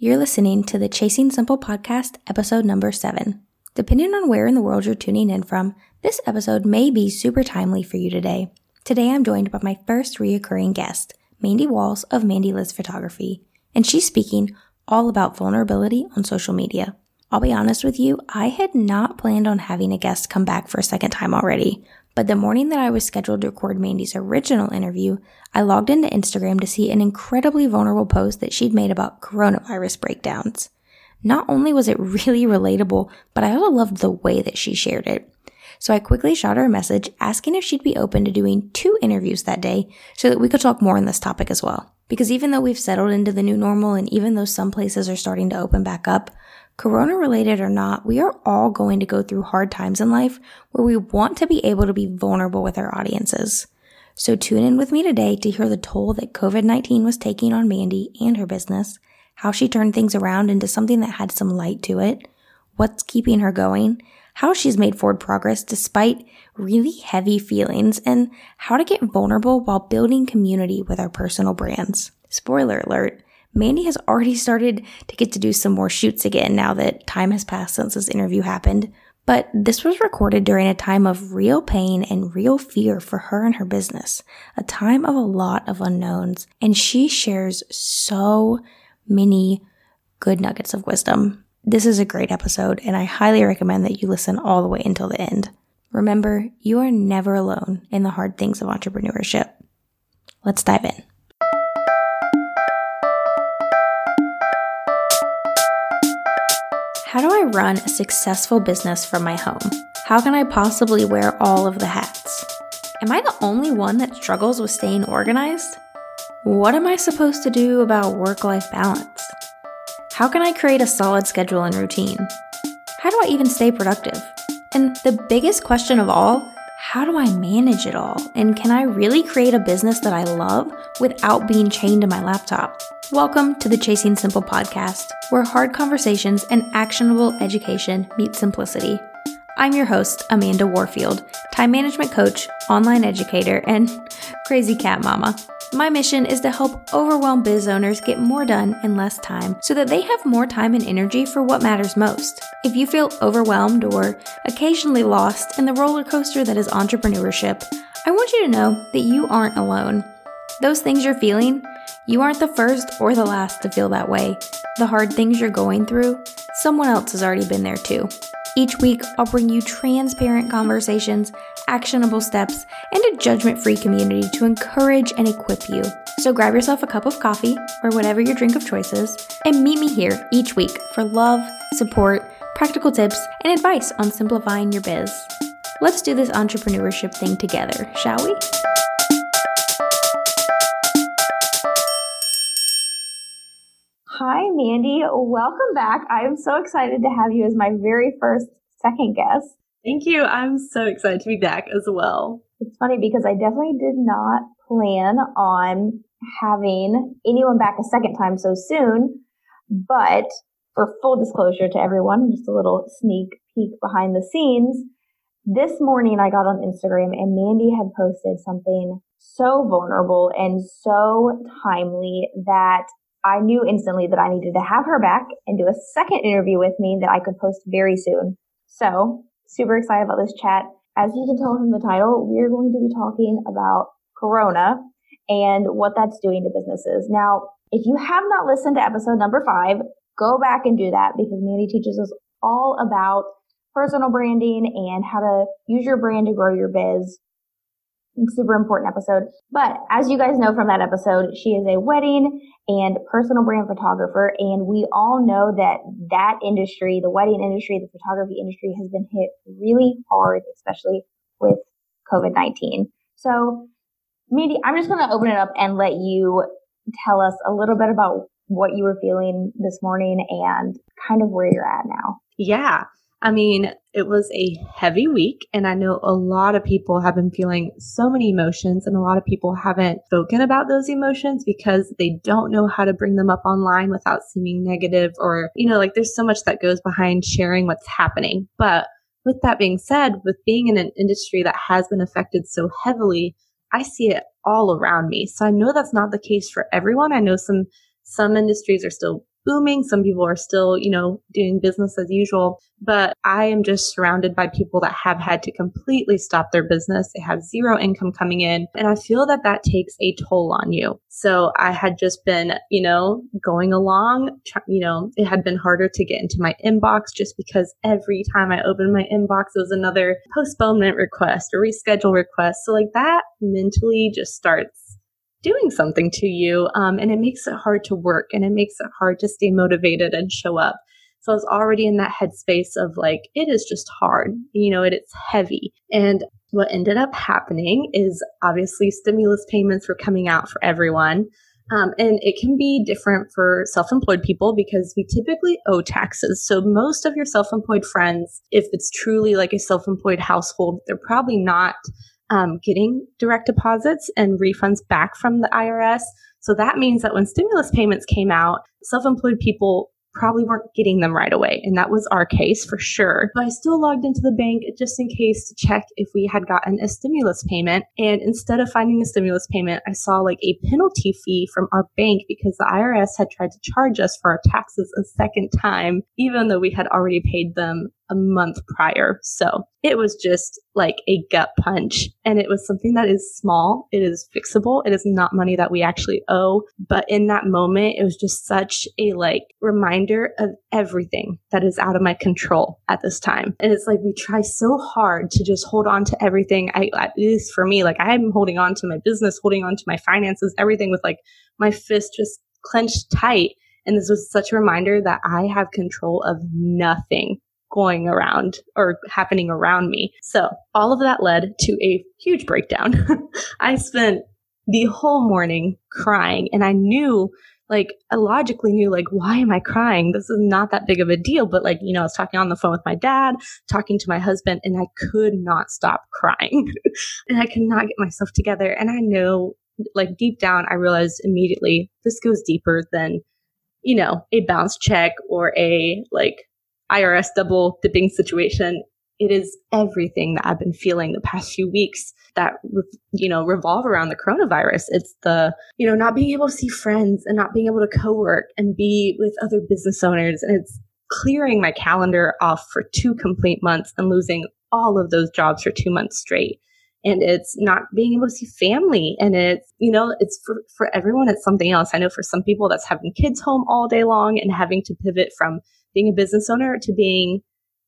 You're listening to the Chasing Simple podcast, episode number seven. Depending on where in the world you're tuning in from, this episode may be super timely for you today. Today I'm joined by my first reoccurring guest, Mandy Walls of Mandy Liz Photography, and she's speaking all about vulnerability on social media. I'll be honest with you, I had not planned on having a guest come back for a second time already, but the morning that I was scheduled to record Mandy's original interview, I logged into Instagram to see an incredibly vulnerable post that she'd made about coronavirus breakdowns. Not only was it really relatable, but I also loved the way that she shared it. So I quickly shot her a message asking if she'd be open to doing two interviews that day so that we could talk more on this topic as well. Because even though we've settled into the new normal and even though some places are starting to open back up, Corona related or not, we are all going to go through hard times in life where we want to be able to be vulnerable with our audiences. So tune in with me today to hear the toll that COVID-19 was taking on Mandy and her business, how she turned things around into something that had some light to it, what's keeping her going, how she's made forward progress despite really heavy feelings, and how to get vulnerable while building community with our personal brands. Spoiler alert, Mandy has already started to get to do some more shoots again now that time has passed since this interview happened. But this was recorded during a time of real pain and real fear for her and her business, a time of a lot of unknowns. And she shares so many good nuggets of wisdom. This is a great episode, and I highly recommend that you listen all the way until the end. Remember, you are never alone in the hard things of entrepreneurship. Let's dive in. Run a successful business from my home? How can I possibly wear all of the hats? Am I the only one that struggles with staying organized? What am I supposed to do about work life balance? How can I create a solid schedule and routine? How do I even stay productive? And the biggest question of all, how do I manage it all? And can I really create a business that I love without being chained to my laptop? Welcome to the Chasing Simple podcast, where hard conversations and actionable education meet simplicity. I'm your host, Amanda Warfield, time management coach, online educator, and crazy cat mama. My mission is to help overwhelmed biz owners get more done in less time so that they have more time and energy for what matters most. If you feel overwhelmed or occasionally lost in the roller coaster that is entrepreneurship, I want you to know that you aren't alone. Those things you're feeling, you aren't the first or the last to feel that way. The hard things you're going through, someone else has already been there too. Each week, I'll bring you transparent conversations, actionable steps, and a judgment free community to encourage and equip you. So grab yourself a cup of coffee or whatever your drink of choice is, and meet me here each week for love, support, practical tips, and advice on simplifying your biz. Let's do this entrepreneurship thing together, shall we? Hi, Mandy. Welcome back. I am so excited to have you as my very first second guest. Thank you. I'm so excited to be back as well. It's funny because I definitely did not plan on having anyone back a second time so soon. But for full disclosure to everyone, just a little sneak peek behind the scenes, this morning I got on Instagram and Mandy had posted something so vulnerable and so timely that I knew instantly that I needed to have her back and do a second interview with me that I could post very soon. So super excited about this chat. As you can tell from the title, we're going to be talking about Corona and what that's doing to businesses. Now, if you have not listened to episode number five, go back and do that because Mandy teaches us all about personal branding and how to use your brand to grow your biz super important episode. But as you guys know from that episode, she is a wedding and personal brand photographer. And we all know that that industry, the wedding industry, the photography industry has been hit really hard, especially with COVID-19. So Mandy, I'm just going to open it up and let you tell us a little bit about what you were feeling this morning and kind of where you're at now. Yeah. I mean, it was a heavy week, and I know a lot of people have been feeling so many emotions, and a lot of people haven't spoken about those emotions because they don't know how to bring them up online without seeming negative, or, you know, like there's so much that goes behind sharing what's happening. But with that being said, with being in an industry that has been affected so heavily, I see it all around me. So I know that's not the case for everyone. I know some some industries are still booming. Some people are still, you know, doing business as usual. But I am just surrounded by people that have had to completely stop their business. They have zero income coming in. And I feel that that takes a toll on you. So I had just been, you know, going along, you know, it had been harder to get into my inbox just because every time I opened my inbox, it was another postponement request or reschedule request. So like that mentally just starts doing something to you. Um, and it makes it hard to work and it makes it hard to stay motivated and show up. So I was already in that headspace of like, it is just hard. You know, it, it's heavy. And what ended up happening is obviously stimulus payments were coming out for everyone. Um, and it can be different for self employed people because we typically owe taxes. So, most of your self employed friends, if it's truly like a self employed household, they're probably not um, getting direct deposits and refunds back from the IRS. So that means that when stimulus payments came out, self employed people probably weren't getting them right away. And that was our case for sure. But I still logged into the bank just in case to check if we had gotten a stimulus payment. And instead of finding a stimulus payment, I saw like a penalty fee from our bank because the IRS had tried to charge us for our taxes a second time, even though we had already paid them a month prior. So it was just like a gut punch. And it was something that is small. It is fixable. It is not money that we actually owe. But in that moment, it was just such a like reminder of everything that is out of my control at this time. And it's like we try so hard to just hold on to everything. I, at least for me, like I'm holding on to my business, holding on to my finances, everything with like my fist just clenched tight. And this was such a reminder that I have control of nothing going around or happening around me. So all of that led to a huge breakdown. I spent the whole morning crying and I knew like I logically knew like why am I crying? This is not that big of a deal, but like you know I was talking on the phone with my dad, talking to my husband and I could not stop crying. and I could not get myself together and I know like deep down I realized immediately this goes deeper than you know a bounce check or a like IRS double dipping situation. It is everything that I've been feeling the past few weeks that, you know, revolve around the coronavirus. It's the, you know, not being able to see friends and not being able to co-work and be with other business owners. And it's clearing my calendar off for two complete months and losing all of those jobs for two months straight and it's not being able to see family and it's you know it's for, for everyone it's something else i know for some people that's having kids home all day long and having to pivot from being a business owner to being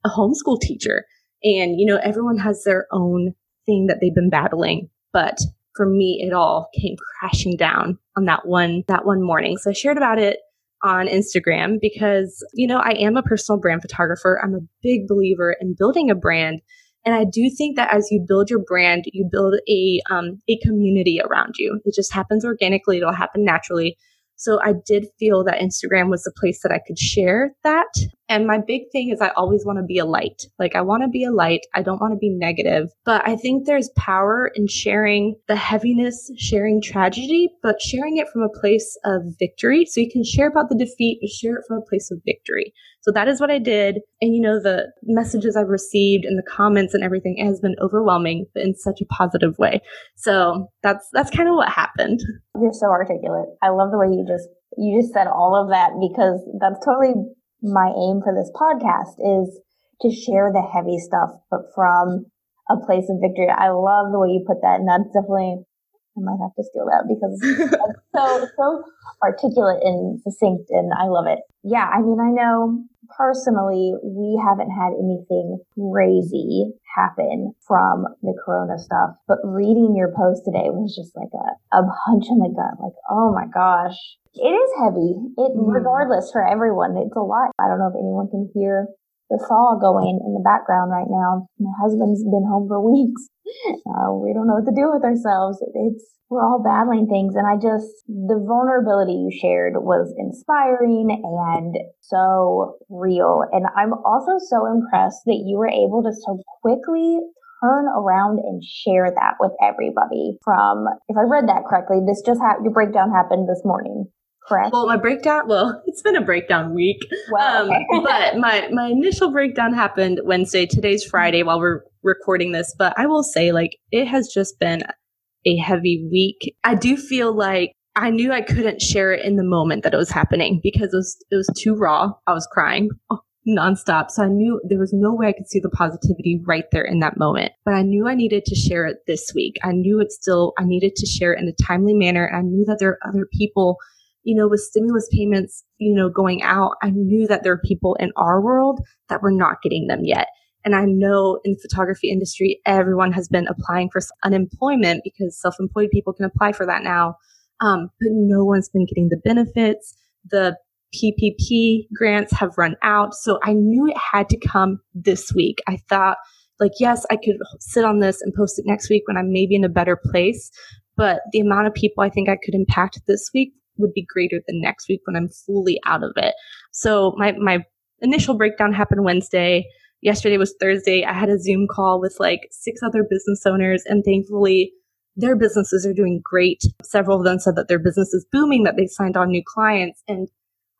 a homeschool teacher. And, you know, everyone has their own thing that they've been battling. But for me, it all came crashing down on that one, that one morning. So I shared about it on Instagram because, you know, I am a personal brand photographer. I'm a big believer in building a brand. And I do think that as you build your brand, you build a um, a community around you. It just happens organically. It'll happen naturally. So I did feel that Instagram was the place that I could share that. And my big thing is I always want to be a light. Like I want to be a light. I don't want to be negative. But I think there's power in sharing the heaviness, sharing tragedy, but sharing it from a place of victory. So you can share about the defeat, but share it from a place of victory. So that is what I did. And you know, the messages I've received and the comments and everything has been overwhelming, but in such a positive way. So that's that's kind of what happened. You're so articulate. I love the way you just you just said all of that because that's totally my aim for this podcast is to share the heavy stuff, but from a place of victory. I love the way you put that, and that's definitely I might have to steal that because it's so so articulate and succinct, and I love it. Yeah, I mean, I know personally, we haven't had anything crazy happen from the corona stuff, but reading your post today was just like a, a punch in the gut. Like, oh my gosh, it is heavy. It, mm. regardless for everyone, it's a lot. I don't know if anyone can hear the saw going in the background right now. My husband's been home for weeks. Uh, we don't know what to do with ourselves. It's we're all battling things, and I just the vulnerability you shared was inspiring and so real. And I'm also so impressed that you were able to so quickly turn around and share that with everybody. From if I read that correctly, this just ha- your breakdown happened this morning correct? Well, my breakdown, well, it's been a breakdown week. Well, um, okay. but my, my initial breakdown happened Wednesday. Today's Friday while we're recording this. But I will say, like, it has just been a heavy week. I do feel like I knew I couldn't share it in the moment that it was happening because it was it was too raw. I was crying nonstop. So I knew there was no way I could see the positivity right there in that moment. But I knew I needed to share it this week. I knew it still I needed to share it in a timely manner. I knew that there are other people, you know, with stimulus payments, you know, going out. I knew that there are people in our world that were not getting them yet. And I know in the photography industry, everyone has been applying for unemployment because self-employed people can apply for that now. Um, but no one's been getting the benefits. The PPP grants have run out. So I knew it had to come this week. I thought, like, yes, I could sit on this and post it next week when I'm maybe in a better place. But the amount of people I think I could impact this week would be greater than next week when I'm fully out of it. So my, my initial breakdown happened Wednesday. Yesterday was Thursday. I had a Zoom call with like six other business owners and thankfully their businesses are doing great. Several of them said that their business is booming, that they signed on new clients. And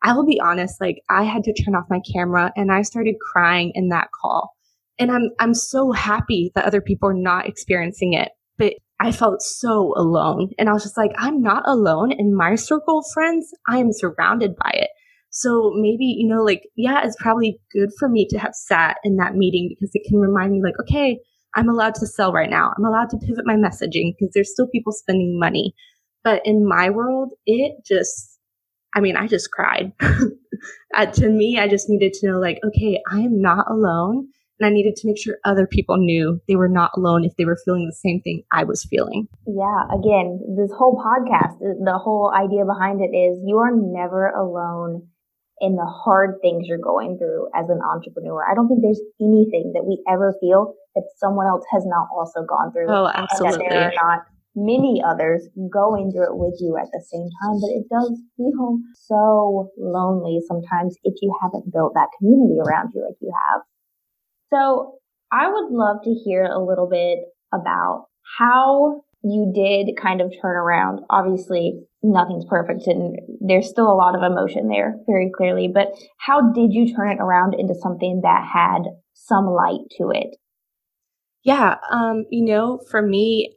I will be honest, like I had to turn off my camera and I started crying in that call. And I'm I'm so happy that other people are not experiencing it. But I felt so alone. And I was just like, I'm not alone in my circle of friends. I am surrounded by it. So maybe, you know, like, yeah, it's probably good for me to have sat in that meeting because it can remind me, like, okay, I'm allowed to sell right now. I'm allowed to pivot my messaging because there's still people spending money. But in my world, it just, I mean, I just cried. uh, to me, I just needed to know, like, okay, I am not alone. And I needed to make sure other people knew they were not alone if they were feeling the same thing I was feeling. Yeah, again, this whole podcast, the whole idea behind it is you are never alone in the hard things you're going through as an entrepreneur. I don't think there's anything that we ever feel that someone else has not also gone through. Oh, absolutely. And that there are not many others going through it with you at the same time, but it does feel so lonely sometimes if you haven't built that community around you like you have. So I would love to hear a little bit about how you did kind of turn around. Obviously, nothing's perfect and there's still a lot of emotion there very clearly, but how did you turn it around into something that had some light to it? Yeah, um, you know, for me,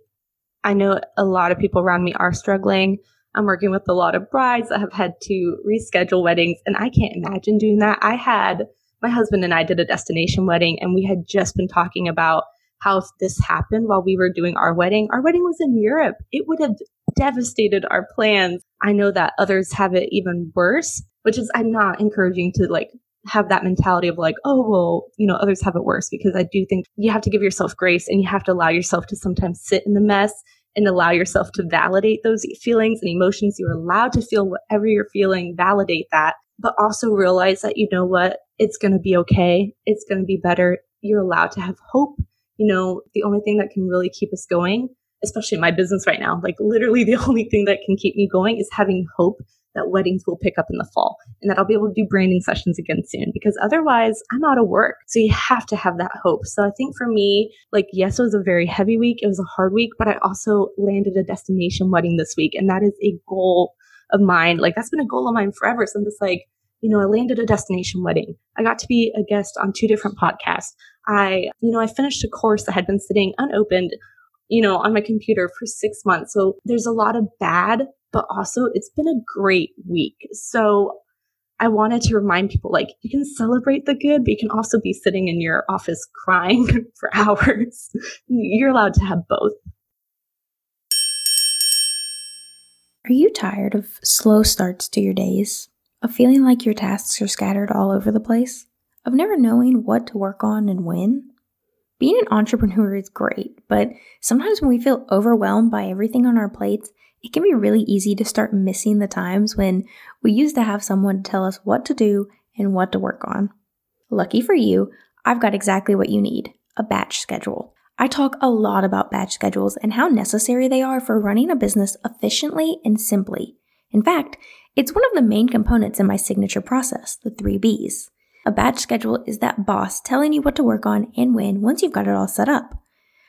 I know a lot of people around me are struggling. I'm working with a lot of brides that have had to reschedule weddings, and I can't imagine doing that. I had my husband and I did a destination wedding, and we had just been talking about how if this happened while we were doing our wedding, our wedding was in Europe. It would have devastated our plans. I know that others have it even worse, which is, I'm not encouraging to like have that mentality of like, oh, well, you know, others have it worse because I do think you have to give yourself grace and you have to allow yourself to sometimes sit in the mess and allow yourself to validate those feelings and emotions. You're allowed to feel whatever you're feeling, validate that, but also realize that, you know what, it's going to be okay. It's going to be better. You're allowed to have hope. You know, the only thing that can really keep us going, especially in my business right now, like literally the only thing that can keep me going is having hope that weddings will pick up in the fall and that I'll be able to do branding sessions again soon because otherwise I'm out of work. So you have to have that hope. So I think for me, like, yes, it was a very heavy week. It was a hard week, but I also landed a destination wedding this week. And that is a goal of mine. Like, that's been a goal of mine forever. So I'm just like, you know, I landed a destination wedding. I got to be a guest on two different podcasts. I, you know, I finished a course that had been sitting unopened you know, on my computer for six months. So there's a lot of bad but also it's been a great week. So I wanted to remind people like you can celebrate the good, but you can also be sitting in your office crying for hours. You're allowed to have both. Are you tired of slow starts to your days? Of feeling like your tasks are scattered all over the place? Of never knowing what to work on and when? Being an entrepreneur is great, but sometimes when we feel overwhelmed by everything on our plates, it can be really easy to start missing the times when we used to have someone tell us what to do and what to work on. Lucky for you, I've got exactly what you need a batch schedule. I talk a lot about batch schedules and how necessary they are for running a business efficiently and simply. In fact, it's one of the main components in my signature process, the three B's. A batch schedule is that boss telling you what to work on and when once you've got it all set up.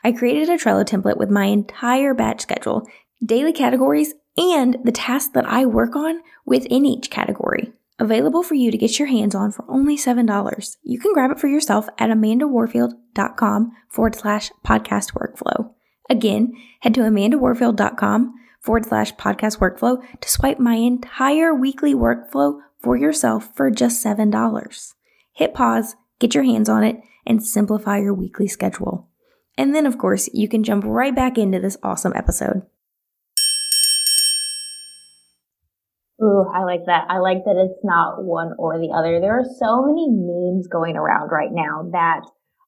I created a Trello template with my entire batch schedule daily categories, and the tasks that I work on within each category. Available for you to get your hands on for only $7. You can grab it for yourself at amandawarfield.com forward slash podcast workflow. Again, head to amandawarfield.com forward slash podcast workflow to swipe my entire weekly workflow for yourself for just $7. Hit pause, get your hands on it, and simplify your weekly schedule. And then, of course, you can jump right back into this awesome episode. Ooh, I like that. I like that it's not one or the other. There are so many memes going around right now that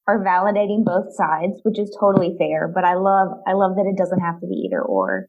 are validating both sides, which is totally fair. But I love, I love that it doesn't have to be either or.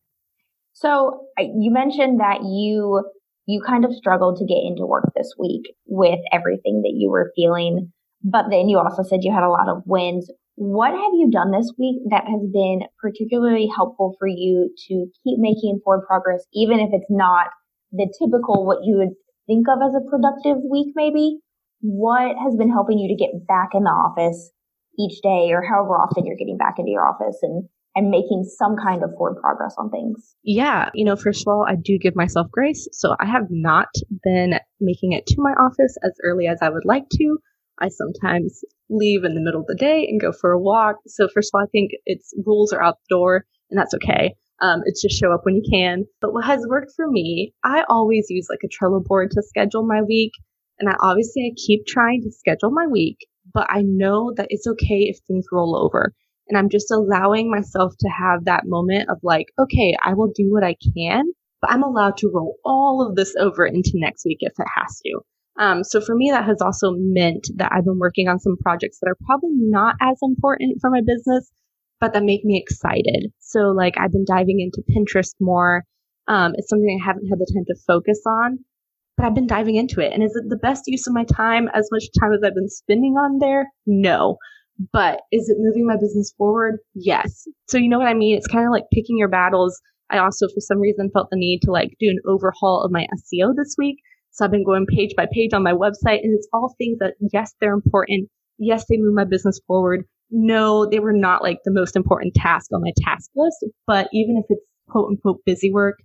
So you mentioned that you, you kind of struggled to get into work this week with everything that you were feeling. But then you also said you had a lot of wins. What have you done this week that has been particularly helpful for you to keep making forward progress, even if it's not the typical what you would think of as a productive week, maybe? What has been helping you to get back in the office each day or however often you're getting back into your office and and making some kind of forward progress on things? Yeah, you know, first of all, I do give myself grace. So I have not been making it to my office as early as I would like to. I sometimes leave in the middle of the day and go for a walk. So first of all, I think its rules are out the door and that's okay. Um, it's just show up when you can. But what has worked for me, I always use like a Trello board to schedule my week. And I obviously I keep trying to schedule my week, but I know that it's okay if things roll over. And I'm just allowing myself to have that moment of like, okay, I will do what I can, but I'm allowed to roll all of this over into next week if it has to. Um, so for me, that has also meant that I've been working on some projects that are probably not as important for my business, but that make me excited. So like I've been diving into Pinterest more. Um, it's something I haven't had the time to focus on, but I've been diving into it. And is it the best use of my time as much time as I've been spending on there? No. But is it moving my business forward? Yes. So you know what I mean? It's kind of like picking your battles. I also, for some reason, felt the need to like do an overhaul of my SEO this week. So I've been going page by page on my website and it's all things that, yes, they're important. Yes, they move my business forward. No, they were not like the most important task on my task list. But even if it's quote unquote busy work,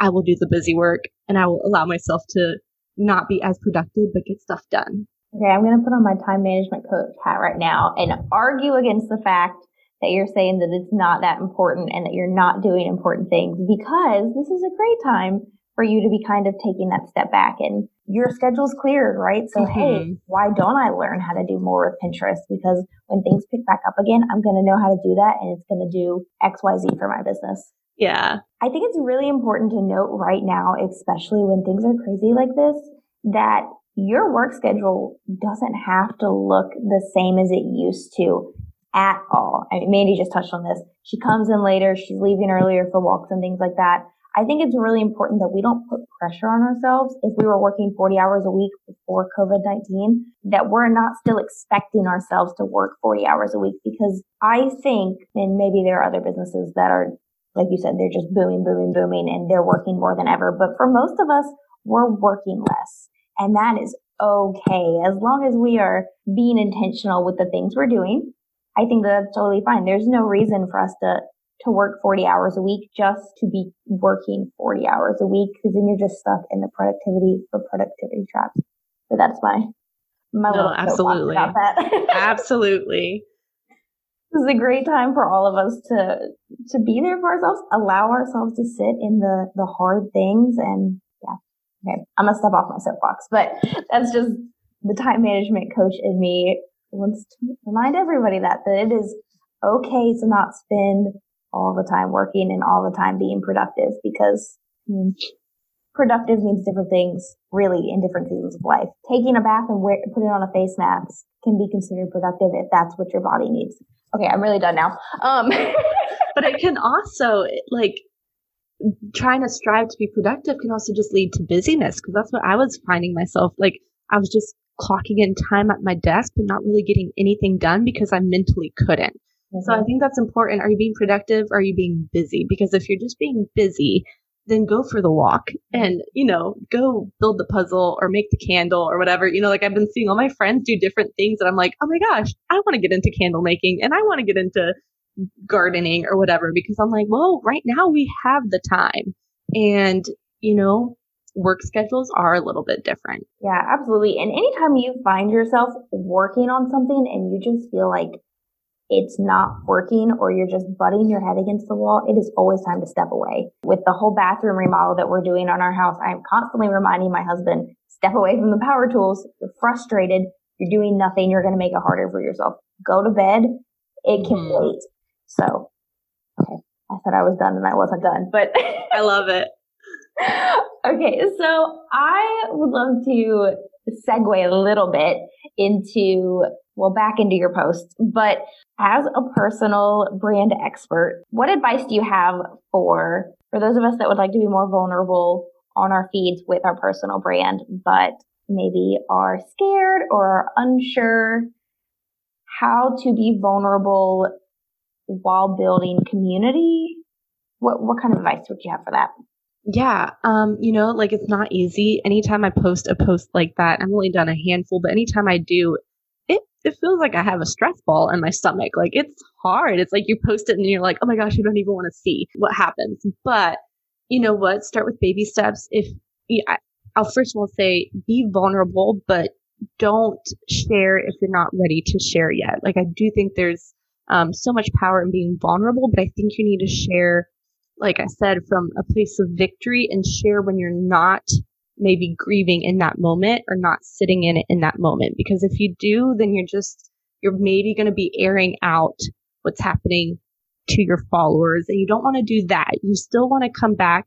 I will do the busy work and I will allow myself to not be as productive, but get stuff done. Okay, I'm going to put on my time management coach hat right now and argue against the fact that you're saying that it's not that important and that you're not doing important things because this is a great time for you to be kind of taking that step back and your schedule's cleared, right? So, mm-hmm. hey, why don't I learn how to do more with Pinterest? Because when things pick back up again, I'm going to know how to do that and it's going to do XYZ for my business. Yeah. I think it's really important to note right now, especially when things are crazy like this, that your work schedule doesn't have to look the same as it used to at all. I mean, Mandy just touched on this. She comes in later, she's leaving earlier for walks and things like that. I think it's really important that we don't put pressure on ourselves if we were working 40 hours a week before COVID-19, that we're not still expecting ourselves to work 40 hours a week because I think, and maybe there are other businesses that are, like you said, they're just booming, booming, booming and they're working more than ever. But for most of us, we're working less and that is okay as long as we are being intentional with the things we're doing. I think that's totally fine. There's no reason for us to to work 40 hours a week just to be working 40 hours a week because then you're just stuck in the productivity for productivity trap. But that's my my no, little absolutely about that. absolutely. This is a great time for all of us to to be there for ourselves, allow ourselves to sit in the the hard things and. Okay. I'm gonna step off my soapbox, but that's just the time management coach in me wants to remind everybody that that it is okay to not spend all the time working and all the time being productive because I mean, productive means different things really in different seasons of life. Taking a bath and wear, putting on a face mask can be considered productive if that's what your body needs. Okay, I'm really done now. Um, but it can also like trying to strive to be productive can also just lead to busyness because that's what I was finding myself like I was just clocking in time at my desk but not really getting anything done because I mentally couldn't. Mm-hmm. So I think that's important. Are you being productive? Or are you being busy? Because if you're just being busy, then go for the walk and, you know, go build the puzzle or make the candle or whatever. You know, like I've been seeing all my friends do different things and I'm like, oh my gosh, I want to get into candle making and I want to get into gardening or whatever because I'm like, well, right now we have the time and, you know, work schedules are a little bit different. Yeah, absolutely. And anytime you find yourself working on something and you just feel like it's not working or you're just butting your head against the wall, it is always time to step away. With the whole bathroom remodel that we're doing on our house, I'm constantly reminding my husband, step away from the power tools. You're frustrated. You're doing nothing. You're going to make it harder for yourself. Go to bed. It can mm-hmm. wait. So, okay. I said I was done and I wasn't done, but I love it. okay. So I would love to segue a little bit into, well, back into your posts, but as a personal brand expert, what advice do you have for, for those of us that would like to be more vulnerable on our feeds with our personal brand, but maybe are scared or are unsure how to be vulnerable while building community? What, what kind of advice would you have for that? Yeah. Um, you know, like it's not easy. Anytime I post a post like that, I've only done a handful, but anytime I do, it it feels like I have a stress ball in my stomach. Like it's hard. It's like you post it and you're like, oh my gosh, I don't even want to see what happens. But you know what? Start with baby steps. If yeah, I'll first of all say be vulnerable, but don't share if you're not ready to share yet. Like I do think there's um, so much power in being vulnerable, but I think you need to share like I said, from a place of victory and share when you're not maybe grieving in that moment or not sitting in it in that moment. Because if you do, then you're just, you're maybe going to be airing out what's happening to your followers. And you don't want to do that. You still want to come back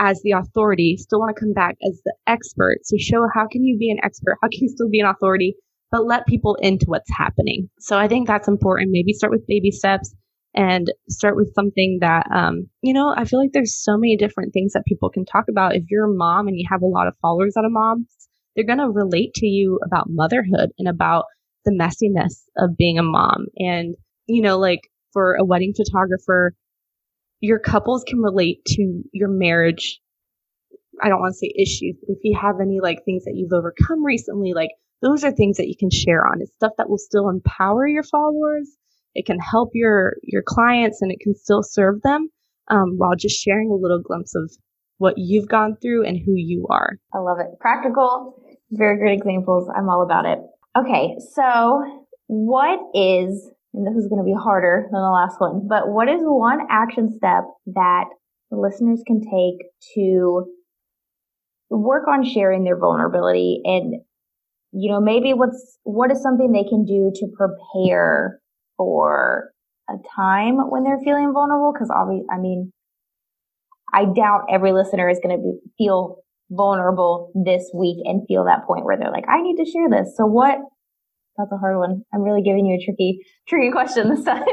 as the authority, still want to come back as the expert. So show how can you be an expert? How can you still be an authority, but let people into what's happening? So I think that's important. Maybe start with baby steps and start with something that um, you know i feel like there's so many different things that people can talk about if you're a mom and you have a lot of followers that are moms they're going to relate to you about motherhood and about the messiness of being a mom and you know like for a wedding photographer your couples can relate to your marriage i don't want to say issues but if you have any like things that you've overcome recently like those are things that you can share on it's stuff that will still empower your followers it can help your your clients and it can still serve them um, while just sharing a little glimpse of what you've gone through and who you are. I love it. Practical, very great examples. I'm all about it. Okay, so what is, and this is going to be harder than the last one, but what is one action step that listeners can take to work on sharing their vulnerability and you know maybe what's what is something they can do to prepare for a time when they're feeling vulnerable? Because obviously i mean i doubt every listener is going to feel vulnerable this week and feel that point where they're like i need to share this. So what that's a hard one. I'm really giving you a tricky tricky question this time.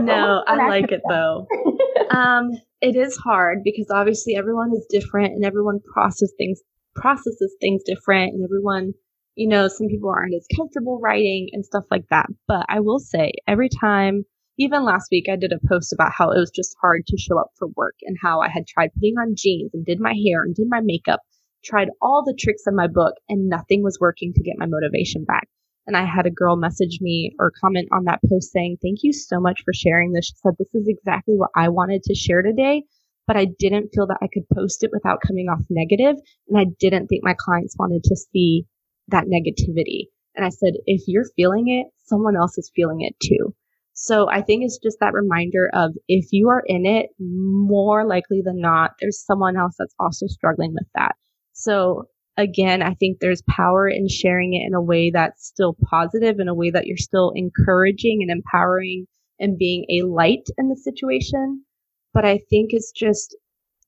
No i like it though. Um it is hard because obviously everyone is different and everyone processes things processes things different and everyone you know, some people aren't as comfortable writing and stuff like that. But I will say, every time, even last week, I did a post about how it was just hard to show up for work and how I had tried putting on jeans and did my hair and did my makeup, tried all the tricks in my book, and nothing was working to get my motivation back. And I had a girl message me or comment on that post saying, Thank you so much for sharing this. She said, This is exactly what I wanted to share today, but I didn't feel that I could post it without coming off negative, And I didn't think my clients wanted to see that negativity. And I said, if you're feeling it, someone else is feeling it too. So I think it's just that reminder of if you are in it, more likely than not, there's someone else that's also struggling with that. So again, I think there's power in sharing it in a way that's still positive, in a way that you're still encouraging and empowering and being a light in the situation. But I think it's just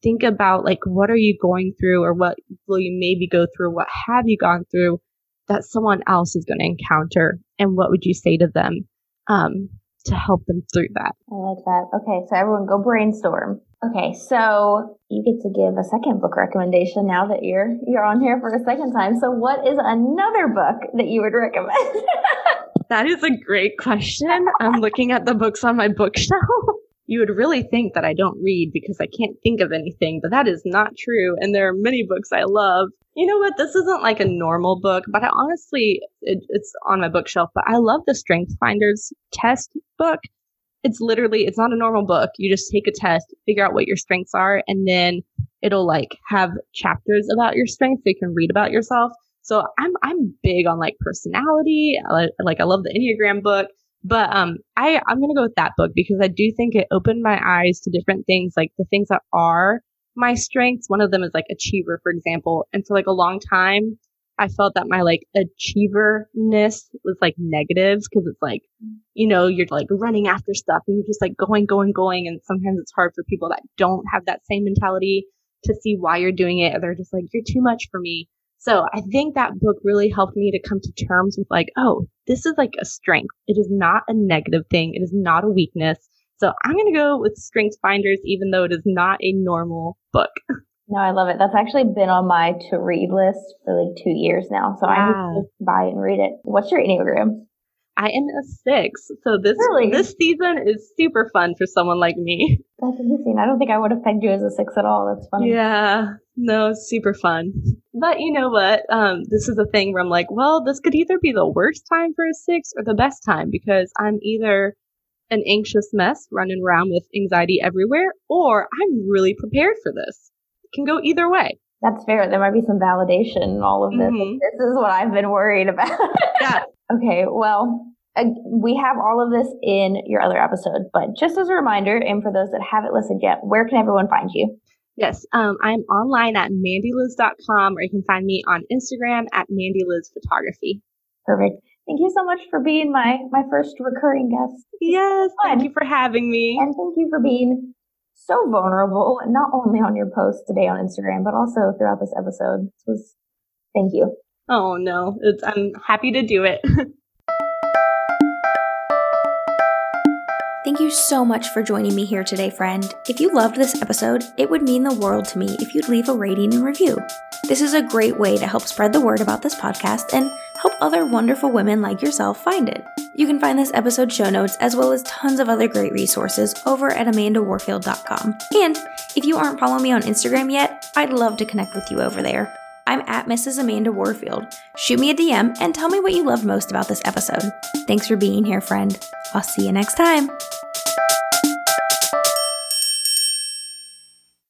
think about like, what are you going through or what will you maybe go through? What have you gone through? that someone else is going to encounter? And what would you say to them um, to help them through that? I like that. Okay so everyone go brainstorm. Okay so you get to give a second book recommendation now that you're you're on here for a second time. So what is another book that you would recommend? That is a great question. I'm looking at the books on my bookshelf you would really think that I don't read because I can't think of anything, but that is not true. And there are many books I love you know what? This isn't like a normal book, but I honestly, it, it's on my bookshelf. But I love the Strength Finders test book. It's literally, it's not a normal book. You just take a test, figure out what your strengths are, and then it'll like have chapters about your strengths so you can read about yourself. So I'm I'm big on like personality. I, like I love the Enneagram book, But um, I I'm gonna go with that book because I do think it opened my eyes to different things, like the things that are my strengths. One of them is like achiever, for example. And for like a long time, I felt that my like achieverness was like negatives because it's like, you know, you're like running after stuff and you're just like going, going, going. And sometimes it's hard for people that don't have that same mentality to see why you're doing it. They're just like, you're too much for me. So I think that book really helped me to come to terms with like, oh, this is like a strength. It is not a negative thing. It is not a weakness. So I'm going to go with Strengths Finders, even though it is not a normal book. No, I love it. That's actually been on my to read list for like two years now. So I need to buy it and read it. What's your Enneagram? I am a six. So this Really? this season is super fun for someone like me. That's interesting. I don't think I would have pegged you as a six at all. That's funny. Yeah. No, it's super fun. But you know what? Um, this is a thing where I'm like, well, this could either be the worst time for a six or the best time because I'm either an anxious mess running around with anxiety everywhere, or I'm really prepared for this. It can go either way. That's fair. There might be some validation in all of this. Mhm. This is what I've been worried about. Yeah. okay, well, we have all of this in your other episode, but just as a reminder, and for those that haven't listened yet, where can everyone find you? Yes, um, I'm online at mandyliz.com or you can find me on Instagram at mandylizphotography. Perfect. Thank you so much for being my my first recurring guest, Yes, thank you for having me. and thank you for being so vulnerable, not only on your post today on Instagram, but also throughout this episode. This was thank you. Oh no, it's, I'm happy to do it. Thank you so much for joining me here today, friend. If you loved this episode, it would mean the world to me if you'd leave a rating and review. This is a great way to help spread the word about this podcast and help other wonderful women like yourself find it. You can find this episode show notes as well as tons of other great resources over at amandawarfield.com. And if you aren't following me on Instagram yet, I'd love to connect with you over there. I'm at Mrs. Amanda Warfield. Shoot me a DM and tell me what you loved most about this episode. Thanks for being here, friend. I'll see you next time.